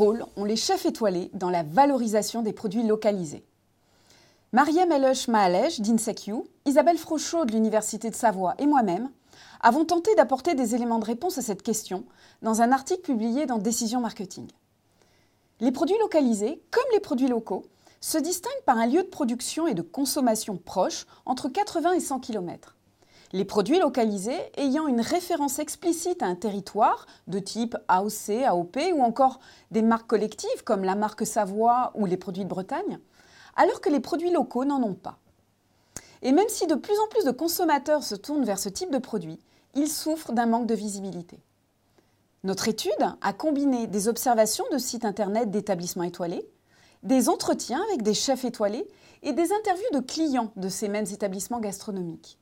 ont les chefs étoilés dans la valorisation des produits localisés? Mariem Eloche Mahalej d'INSECU, Isabelle Frochot de l'Université de Savoie et moi-même avons tenté d'apporter des éléments de réponse à cette question dans un article publié dans Décision Marketing. Les produits localisés, comme les produits locaux, se distinguent par un lieu de production et de consommation proche entre 80 et 100 km. Les produits localisés ayant une référence explicite à un territoire de type AOC, AOP ou encore des marques collectives comme la marque Savoie ou les produits de Bretagne, alors que les produits locaux n'en ont pas. Et même si de plus en plus de consommateurs se tournent vers ce type de produits, ils souffrent d'un manque de visibilité. Notre étude a combiné des observations de sites internet d'établissements étoilés, des entretiens avec des chefs étoilés et des interviews de clients de ces mêmes établissements gastronomiques.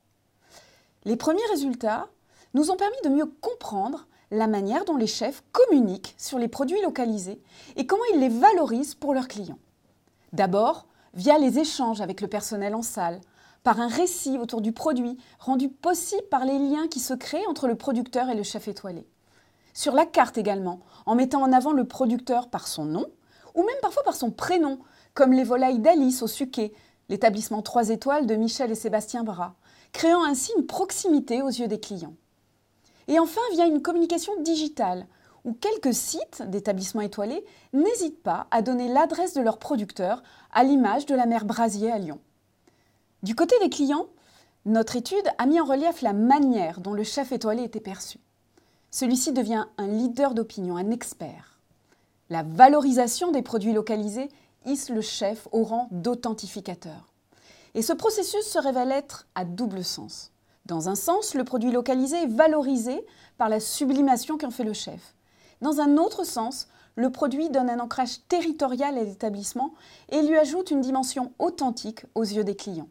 Les premiers résultats nous ont permis de mieux comprendre la manière dont les chefs communiquent sur les produits localisés et comment ils les valorisent pour leurs clients. D'abord, via les échanges avec le personnel en salle, par un récit autour du produit rendu possible par les liens qui se créent entre le producteur et le chef étoilé. Sur la carte également, en mettant en avant le producteur par son nom, ou même parfois par son prénom, comme les volailles d'Alice au Suquet, l'établissement 3 étoiles de Michel et Sébastien Bras, créant ainsi une proximité aux yeux des clients. Et enfin, via une communication digitale, où quelques sites d'établissements étoilés n'hésitent pas à donner l'adresse de leur producteur à l'image de la mer Brasier à Lyon. Du côté des clients, notre étude a mis en relief la manière dont le chef étoilé était perçu. Celui-ci devient un leader d'opinion, un expert. La valorisation des produits localisés hisse le chef au rang d'authentificateur. Et ce processus se révèle être à double sens. Dans un sens, le produit localisé est valorisé par la sublimation qu'en fait le chef. Dans un autre sens, le produit donne un ancrage territorial à l'établissement et lui ajoute une dimension authentique aux yeux des clients.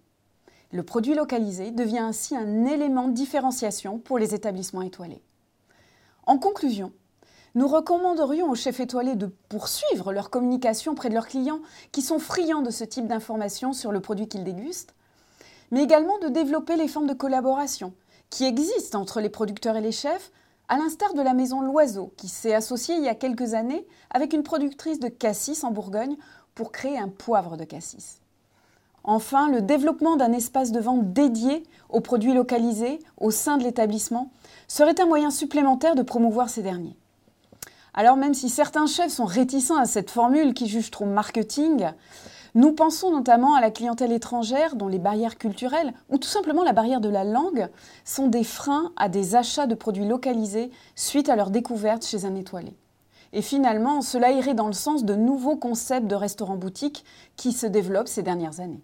Le produit localisé devient ainsi un élément de différenciation pour les établissements étoilés. En conclusion, nous recommanderions aux chefs étoilés de poursuivre leur communication auprès de leurs clients qui sont friands de ce type d'informations sur le produit qu'ils dégustent, mais également de développer les formes de collaboration qui existent entre les producteurs et les chefs à l'instar de la maison Loiseau, qui s'est associée il y a quelques années avec une productrice de cassis en Bourgogne pour créer un poivre de cassis. Enfin, le développement d'un espace de vente dédié aux produits localisés au sein de l'établissement serait un moyen supplémentaire de promouvoir ces derniers. Alors même si certains chefs sont réticents à cette formule qui juge trop marketing, nous pensons notamment à la clientèle étrangère dont les barrières culturelles ou tout simplement la barrière de la langue sont des freins à des achats de produits localisés suite à leur découverte chez un étoilé. Et finalement, cela irait dans le sens de nouveaux concepts de restaurants-boutiques qui se développent ces dernières années.